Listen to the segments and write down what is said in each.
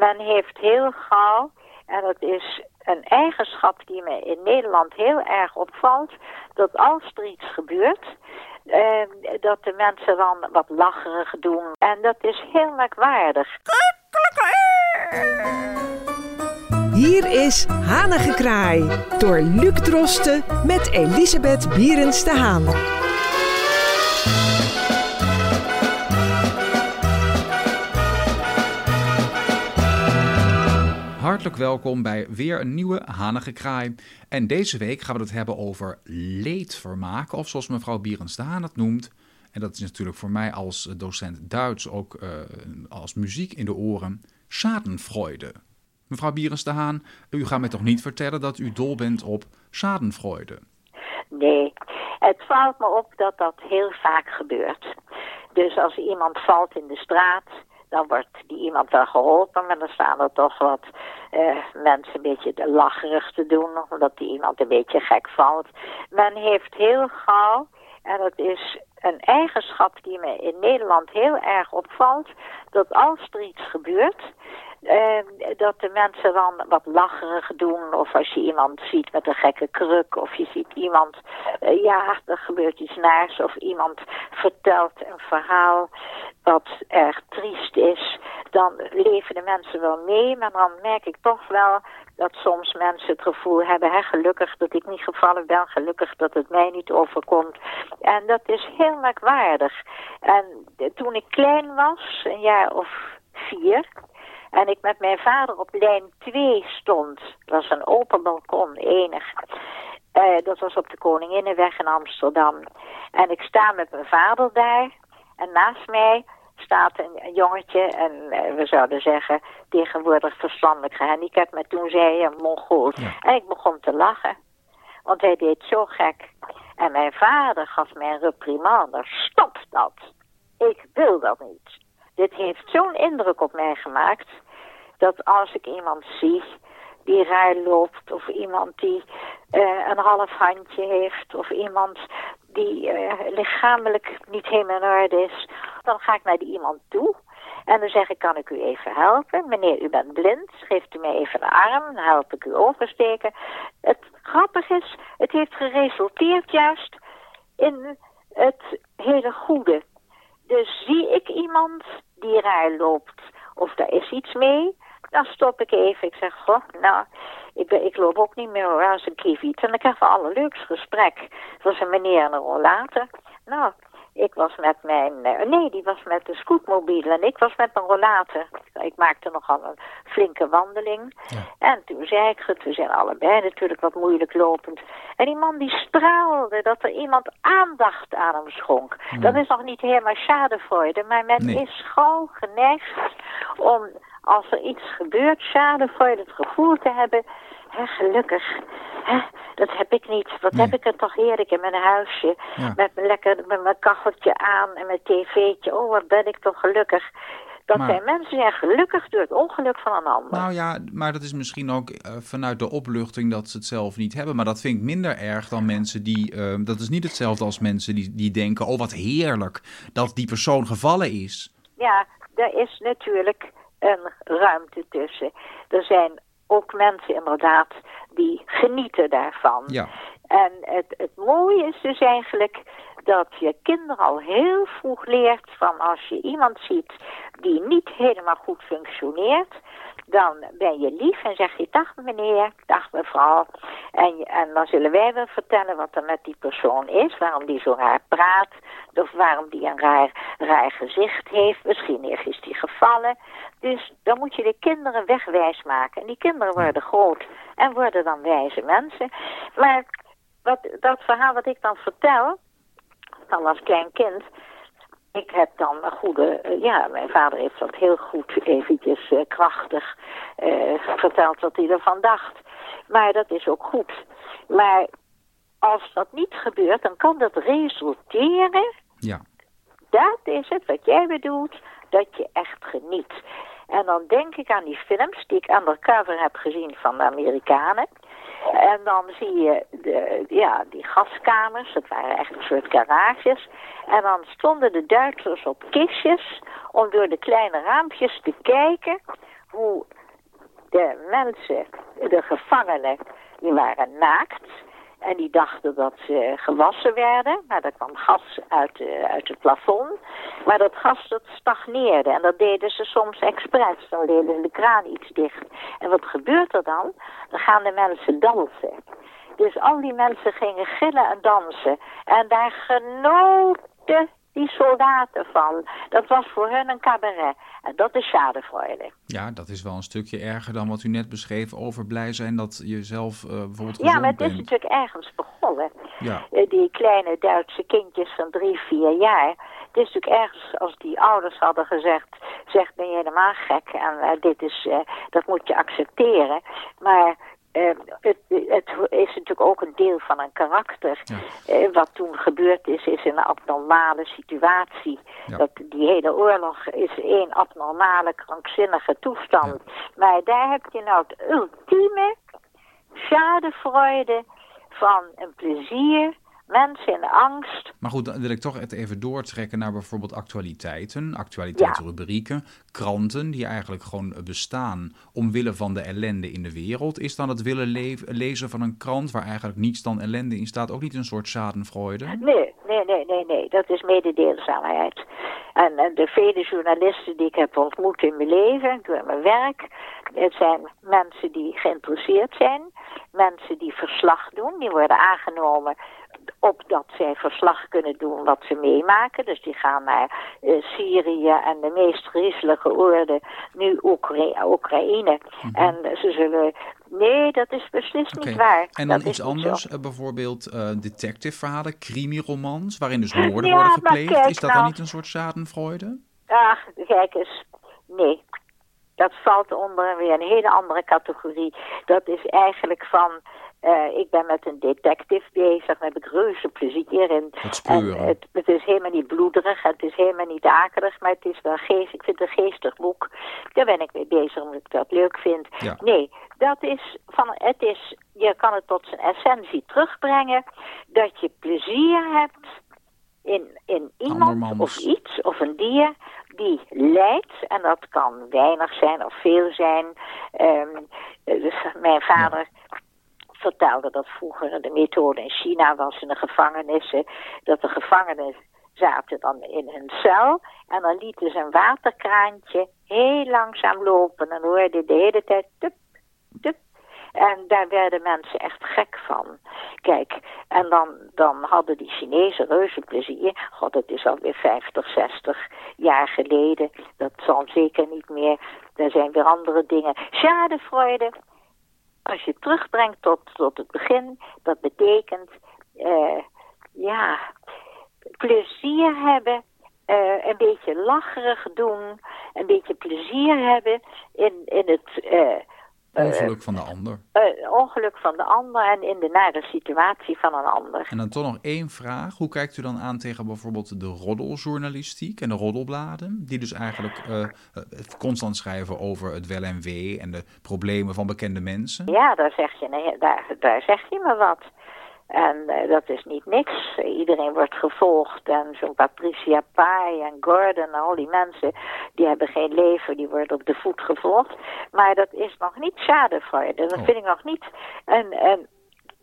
Men heeft heel gauw, en dat is een eigenschap die me in Nederland heel erg opvalt, dat als er iets gebeurt, eh, dat de mensen dan wat lacherig doen. En dat is heel merkwaardig. Hier is Hanengekraai door Luc Drosten met Elisabeth Bierens de Haan. Hartelijk welkom bij weer een nieuwe Hanige Kraai. En deze week gaan we het hebben over leedvermaak, of zoals mevrouw Bierens de Haan het noemt. En dat is natuurlijk voor mij als docent Duits ook uh, als muziek in de oren. Schadenfreude. Mevrouw Bierens de Haan, u gaat mij toch niet vertellen dat u dol bent op schadenfreude? Nee, het valt me op dat dat heel vaak gebeurt. Dus als iemand valt in de straat, dan wordt die iemand wel geholpen, maar dan staan er toch wat uh, mensen een beetje lacherig te doen, omdat die iemand een beetje gek valt. Men heeft heel gauw, en dat is een eigenschap die me in Nederland heel erg opvalt, dat als er iets gebeurt, uh, dat de mensen dan wat lacherig doen. Of als je iemand ziet met een gekke kruk. Of je ziet iemand, uh, ja, er gebeurt iets naars. Of iemand vertelt een verhaal wat erg triest is. Dan leven de mensen wel mee. Maar dan merk ik toch wel dat soms mensen het gevoel hebben, hè, gelukkig dat ik niet gevallen ben, gelukkig dat het mij niet overkomt. En dat is heel merkwaardig. En toen ik klein was, een jaar of vier, en ik met mijn vader op lijn 2 stond. Dat was een open balkon, enig. Uh, dat was op de Koninginnenweg in Amsterdam. En ik sta met mijn vader daar. En naast mij staat een, een jongetje, en uh, we zouden zeggen tegenwoordig verstandelijk gehandicapt, maar toen zei hij een mongool. Ja. En ik begon te lachen, want hij deed zo gek. En mijn vader gaf mij een reprimande, stop dat, ik wil dat niet. Dit heeft zo'n indruk op mij gemaakt dat als ik iemand zie die raar loopt of iemand die uh, een half handje heeft of iemand die uh, lichamelijk niet helemaal in orde is, dan ga ik naar die iemand toe. En dan zeg ik, kan ik u even helpen? Meneer, u bent blind, geeft u mij even een arm, dan help ik u oversteken. Het grappige is, het heeft geresulteerd juist in het hele goede. Dus zie ik iemand die raar loopt of daar is iets mee, dan stop ik even. Ik zeg, goh, nou, ik, ik loop ook niet meer hoor, als een kieviet. En ik heb een allerleukst gesprek. Het was een meneer en een rollator. Nou, ik was met mijn... Uh, nee, die was met de scootmobiel en ik was met mijn rollator. Ik maakte nogal een flinke wandeling. Ja. En toen zei ik, toen zijn allebei natuurlijk wat moeilijk lopend. En die man die straalde dat er iemand aandacht aan hem schonk. Ja. Dat is nog niet helemaal schadefreude, maar men nee. is gauw geneigd om als er iets gebeurt, schadevol het gevoel te hebben, hè, gelukkig, hè, dat heb ik niet. Wat nee. heb ik er toch heerlijk in mijn huisje, ja. met mijn lekker, met mijn kacheltje aan en mijn tv'tje. Oh, wat ben ik toch gelukkig. Dat maar, zijn mensen zijn gelukkig door het ongeluk van een ander. Nou ja, maar dat is misschien ook uh, vanuit de opluchting dat ze het zelf niet hebben. Maar dat vind ik minder erg dan mensen die... Uh, dat is niet hetzelfde als mensen die, die denken... oh, wat heerlijk dat die persoon gevallen is. Ja, er is natuurlijk een ruimte tussen. Er zijn ook mensen inderdaad die genieten daarvan. Ja. En het, het mooie is dus eigenlijk dat je kinderen al heel vroeg leert van als je iemand ziet die niet helemaal goed functioneert, dan ben je lief en zeg je dag meneer, dag mevrouw. En, en dan zullen wij wel vertellen wat er met die persoon is, waarom die zo raar praat, of waarom die een raar, raar gezicht heeft. Misschien is die gevallen. Dus dan moet je de kinderen wegwijs maken. En die kinderen worden groot en worden dan wijze mensen. Maar wat, dat verhaal wat ik dan vertel, dan als klein kind, ik heb dan een goede, uh, ja, mijn vader heeft dat heel goed eventjes uh, krachtig uh, verteld wat hij ervan dacht. Maar dat is ook goed. Maar als dat niet gebeurt, dan kan dat resulteren. Ja. Dat is het wat jij bedoelt, dat je echt geniet. En dan denk ik aan die films die ik undercover heb gezien van de Amerikanen. En dan zie je de, ja, die gaskamers, dat waren echt een soort garages. En dan stonden de Duitsers op kistjes om door de kleine raampjes te kijken hoe de mensen, de gevangenen, die waren naakt. En die dachten dat ze gewassen werden. Maar er kwam gas uit, uh, uit het plafond. Maar dat gas dat stagneerde. En dat deden ze soms expres. Dan deden ze de kraan iets dicht. En wat gebeurt er dan? Dan gaan de mensen dansen. Dus al die mensen gingen gillen en dansen. En daar genoten die soldaten van. Dat was voor hun een cabaret. En dat is schadefreude. Ja, dat is wel een stukje erger dan wat u net beschreef over blij zijn dat je zelf uh, bijvoorbeeld Ja, maar het is natuurlijk ergens begonnen. Ja. Uh, die kleine Duitse kindjes van drie, vier jaar. Het is natuurlijk ergens als die ouders hadden gezegd, zeg ben je helemaal gek en uh, dit is, dat moet je accepteren. Maar uh, het, het, is natuurlijk ook een deel van een karakter. Uh, wat toen gebeurd is, is een abnormale situatie. Dat die hele oorlog is één abnormale, krankzinnige toestand. Maar daar heb je nou het ultieme schadefreude van een plezier mensen in angst. Maar goed, dan wil ik toch het even doortrekken naar bijvoorbeeld actualiteiten, actualiteitsrubrieken, kranten die eigenlijk gewoon bestaan omwille van de ellende in de wereld. Is dan het willen le lezen van een krant waar eigenlijk niets dan ellende in staat ook niet een soort schadenfreude? Nee, nee, nee, nee, nee. Dat is mededeelzaamheid. En, en de vele journalisten die ik heb ontmoet in mijn leven, door mijn werk, het zijn mensen die geïnteresseerd zijn, mensen die verslag doen, die worden aangenomen opdat zij verslag kunnen doen wat ze meemaken. Dus die gaan naar uh, Syrië en de meest griezelige oorden, nu Oekra Oekraïne. Mm -hmm. En ze zullen... Nee, dat is beslist okay. niet waar. En dan dat iets anders, uh, bijvoorbeeld uh, detective verhalen, crimi-romans, waarin dus moorden ja, worden gepleegd. Kijk, is dat nou, dan niet een soort schadenfreude? Ach, kijk eens. Nee, dat valt onder weer een hele andere categorie. Dat is eigenlijk van uh, ik ben met een detective bezig, daar heb ik reuze plezier in. En het, het, is helemaal niet bloederig, het is helemaal niet akelig, maar het is wel geest. Ik vind het een geestig boek. Daar ben ik mee bezig omdat ik dat leuk vind. Ja. Nee, dat is van, het is, je kan het tot zijn essentie terugbrengen, dat je plezier hebt in, in iemand of iets of een dier die lijdt, en dat kan weinig zijn of veel zijn. Um, dus mijn vader... Ja vertelde dat vroeger de methode in China was in de gevangenissen, dat de gevangenen zaten dan in hun cel en dan lieten ze een waterkraantje heel langzaam lopen en hoorde de hele tijd tup. En daar werden mensen echt gek van. Kijk, en dan, dan hadden die Chinezen reuze plezier. God, het is alweer 50, 60 jaar geleden. Dat zal zeker niet meer. Er zijn weer andere dingen. Schadefreude als je terugbrengt tot, tot het begin, dat betekent, uh, ja, plezier hebben, uh, een beetje lacherig doen, een beetje plezier hebben in, in het... Uh, ongeluk van de ander. ongeluk van de ander en in de nare situatie van een ander. En dan toch nog één vraag. Hoe kijkt u dan aan tegen bijvoorbeeld de roddeljournalistiek en de roddelbladen? Die dus eigenlijk uh, constant schrijven over het wel en wee en de problemen van bekende mensen. Ja, daar zeg je, nee, daar, daar zeg je me wat. En uh, dat is niet niks. Iedereen wordt gevolgd. En zo'n Patricia Pai en Gordon al die mensen... die hebben geen leven, die worden op de voet gevolgd. Maar dat is nog niet schadevol. Dat Oh. vind ik nog niet... En, en,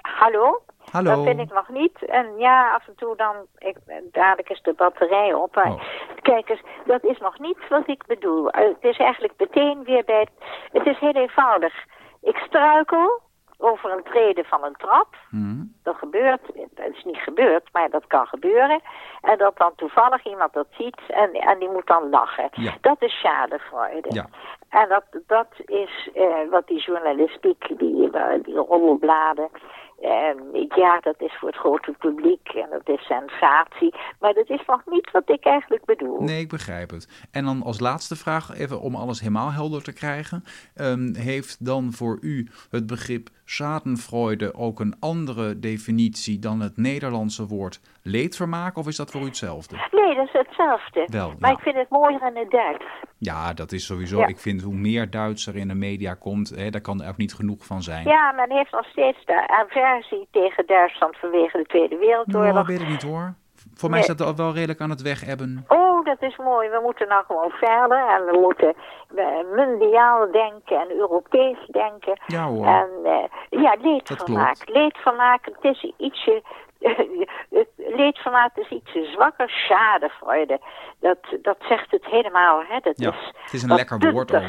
hallo? Hallo. Dat vind ik nog niet. En ja, af en toe dan... Ik, dadelijk is de batterij op. Maar Oh. kijk eens, dat is nog niet wat ik bedoel. Uh, het is eigenlijk meteen weer bij... Het, het is heel eenvoudig. Ik struikel over een treden van een trap. Mhm. Dat gebeurt, het is niet gebeurd, maar dat kan gebeuren. En dat dan toevallig iemand dat ziet en, en die moet dan lachen. Ja. Dat is schadefreude. Ja. En dat, dat is eh, wat die journalistiek, die, eh, die eh, ja, dat is voor het grote publiek en dat is sensatie. Maar dat is nog niet wat ik eigenlijk bedoel. Nee, ik begrijp het. En dan als laatste vraag, even om alles helemaal helder te krijgen. Ehm, heeft dan voor u het begrip schadenfreude ook een andere definitie dan het Nederlandse woord leedvermaak? Of is dat voor u hetzelfde? Nee, dat is hetzelfde. Wel, Maar ja. ik vind het mooier in het Duits. Ja, dat is sowieso. Ja. Ik vind hoe meer Duits er in de media komt, hè, daar kan er ook niet genoeg van zijn. Ja, men heeft nog steeds de aversie tegen Duitsland vanwege de Tweede Nou, Wereldoorlog. weet ik niet hoor. Voor mij Nee. staat al wel redelijk aan het weg ebben. Oh, dat is mooi. We moeten nou gewoon verder en we moeten eh, mondiaal denken en Europees denken. Ja hoor. En eh, ja, Dat leedvermaak. Leedvermaak, het is ietsje... het leedvermaak is ietsje zwakker. Schadefreude. Dat, dat zegt het helemaal. Hè? Dat Ja, is het is een lekker woord ook.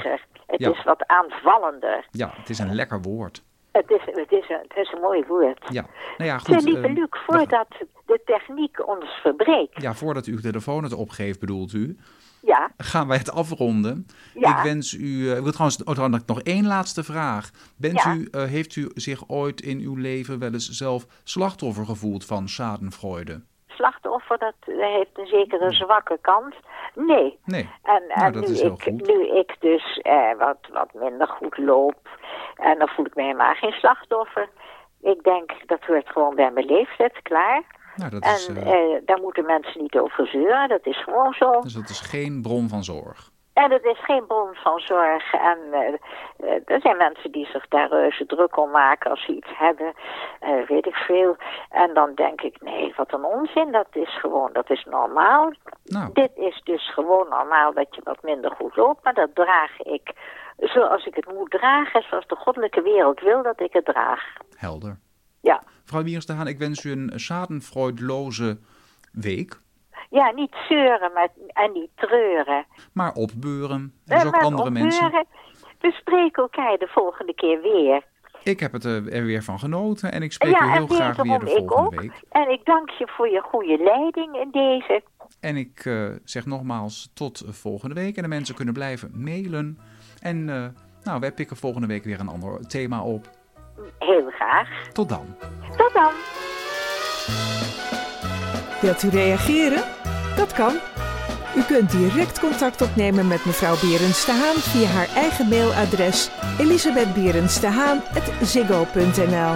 Het Ja. is wat aanvallender. Ja, het is een lekker woord. Het is, het is, een, het is een mooi woord. Ja, nou ja, goed. lieve eh, Luc, voordat de techniek ons verbreekt. Ja, voordat u uw telefoon het opgeeft, bedoelt u, Ja, gaan wij het afronden. Ja. Ik wens u, eh, ik wil trouwens oh, nog één laatste vraag. Bent Ja. u, eh, heeft u zich ooit in uw leven wel eens zelf slachtoffer gevoeld van schadenfreude? slachtoffer, dat heeft een zekere zwakke kant. Nee. Nee. En, Nou, en dat nu, ik, goed. nu ik dus eh, wat, wat minder goed loop, en dan voel ik me helemaal geen slachtoffer. Ik denk, dat hoort gewoon bij mijn leeftijd, klaar. Nou, dat en eh, eh, daar moeten mensen niet over zeuren, dat is gewoon zo. dus dat is geen bron van zorg. En het is geen bron van zorg. En eh, er zijn mensen die zich daar reuze druk om maken als ze iets hebben. weet ik veel. En dan denk ik, nee, wat een onzin. Dat is gewoon, dat is normaal. Nou, Dit is dus gewoon normaal dat je wat minder goed loopt. Maar dat draag ik zoals ik het moet dragen. Zoals de goddelijke wereld wil dat ik het draag. helder. Ja. Mevrouw Haan, ik wens u een schadenfreudloze week. Ja, niet zeuren maar, en niet treuren. Maar opbeuren. Is Eh, ook maar andere mensen. We spreken elkaar de volgende keer weer. Ik heb het eh, er weer van genoten en ik spreek u heel en graag weer de ik volgende ook. week. En ik dank je voor je goede leiding in deze. En ik eh, zeg nogmaals tot volgende week. En de mensen kunnen blijven mailen. En nou, wij pikken volgende week weer een ander thema op. Heel graag. Tot dan. Tot dan. Wilt u reageren? Dat kan. U kunt direct contact opnemen met mevrouw Berends de Haan via haar eigen mailadres elisabethberendstehaan.ziggo.nl